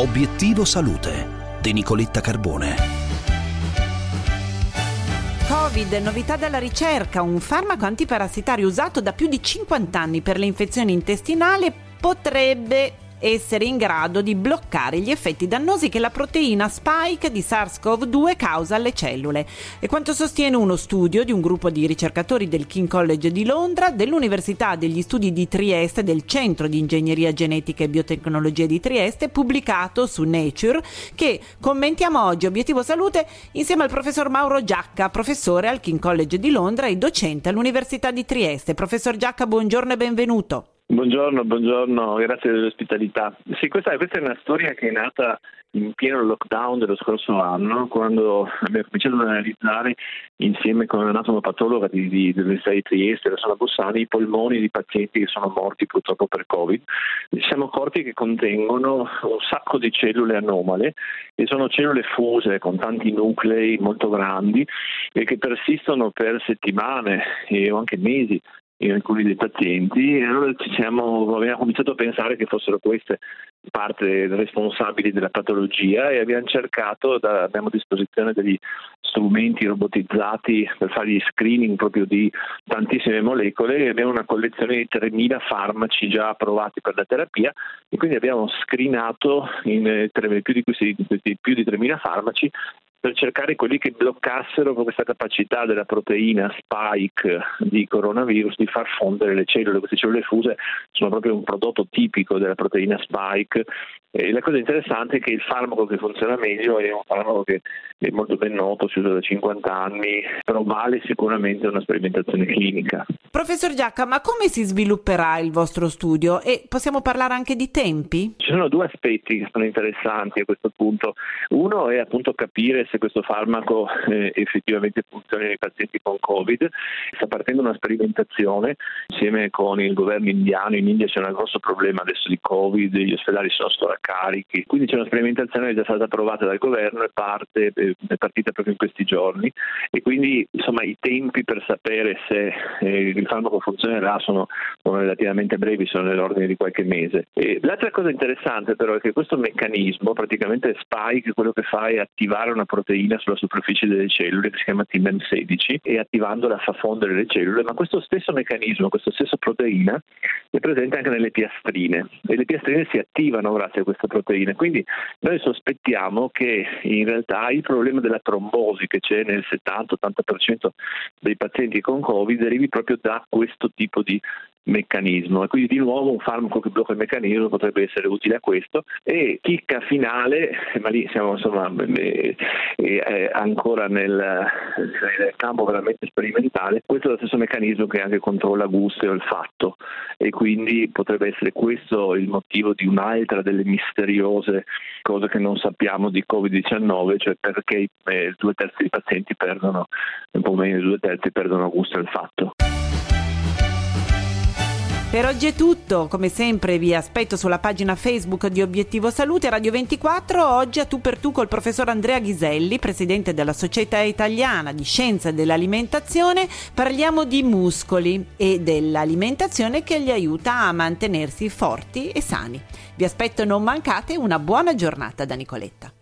Obiettivo Salute di Nicoletta Carbone. Covid, novità della ricerca, un farmaco antiparassitario usato da più di 50 anni per le infezioni intestinali potrebbe essere in grado di bloccare gli effetti dannosi che la proteina spike di SARS-CoV-2 causa alle cellule. E quanto sostiene uno studio di un gruppo di ricercatori del King College di Londra, dell'Università degli Studi di Trieste, del Centro di Ingegneria Genetica e Biotecnologie di Trieste, pubblicato su Nature, che commentiamo oggi Obiettivo Salute insieme al professor Mauro Giacca, professore al King College di Londra e docente all'Università di Trieste. Professor Giacca, buongiorno e benvenuto. Buongiorno, buongiorno, grazie dell'ospitalità. Sì, questa, questa, è una storia che è nata in pieno lockdown dello scorso anno, quando abbiamo cominciato ad analizzare insieme con l'anatomopatologa di, di, dell'Università di Trieste, la Sala Bossani, i polmoni di pazienti che sono morti purtroppo per Covid. Ci siamo accorti che contengono un sacco di cellule anomale e sono cellule fuse con tanti nuclei molto grandi e che persistono per settimane o anche mesi in alcuni dei pazienti e allora siamo, abbiamo cominciato a pensare che fossero queste parte responsabili della patologia e abbiamo cercato, da, abbiamo a disposizione degli strumenti robotizzati per fare gli screening proprio di tantissime molecole e abbiamo una collezione di 3.000 farmaci già approvati per la terapia e quindi abbiamo screenato in, eh, più, di questi, più di 3.000 farmaci per cercare quelli che bloccassero questa capacità della proteina spike di coronavirus di far fondere le cellule. Queste cellule fuse sono proprio un prodotto tipico della proteina spike e la cosa interessante è che il farmaco che funziona meglio è un farmaco che è molto ben noto, si usa da 50 anni, però vale sicuramente una sperimentazione clinica. Professor Giacca, ma come si svilupperà il vostro studio e possiamo parlare anche di tempi? Ci sono due aspetti che sono interessanti a questo punto. Uno è appunto capire se questo farmaco eh, effettivamente funziona nei pazienti con Covid. Sta partendo una sperimentazione insieme con il governo indiano. In India c'è un grosso problema adesso di Covid, gli ospedali sono sovraccarichi, quindi c'è una sperimentazione che è già stata approvata dal governo e parte, eh, è partita proprio in questi giorni e quindi insomma i tempi per sapere se eh, il farmaco funzionerà sono, sono, relativamente brevi, sono nell'ordine di qualche mese. E l'altra cosa interessante però è che questo meccanismo, praticamente Spike, quello che fa è attivare una proteina sulla superficie delle cellule che si chiama TMM16 e attivandola fa fondere le cellule, ma questo stesso meccanismo, questa stessa proteina è presente anche nelle piastrine e le piastrine si attivano grazie a questa proteina. Quindi noi sospettiamo che in realtà il problema della trombosi che c'è nel 70-80% dei pazienti con Covid derivi proprio da questo tipo di meccanismo. E quindi di nuovo un farmaco che blocca il meccanismo potrebbe essere utile a questo. E chicca finale ma lì siamo insomma eh, eh, ancora nel, nel, campo veramente sperimentale. Questo è lo stesso meccanismo che anche controlla gusto e olfatto. E quindi potrebbe essere questo il motivo di un'altra delle misteriose cose che non sappiamo di Covid-19 cioè perché eh, due terzi dei pazienti perdono un po' meno di due terzi perdono gusto e olfatto per oggi è tutto, come sempre vi aspetto sulla pagina Facebook di Obiettivo Salute Radio 24, oggi a tu per tu col professor Andrea Ghiselli, presidente della Società Italiana di Scienza dell'Alimentazione, parliamo di muscoli e dell'alimentazione che li aiuta a mantenersi forti e sani. Vi aspetto non mancate una buona giornata da Nicoletta.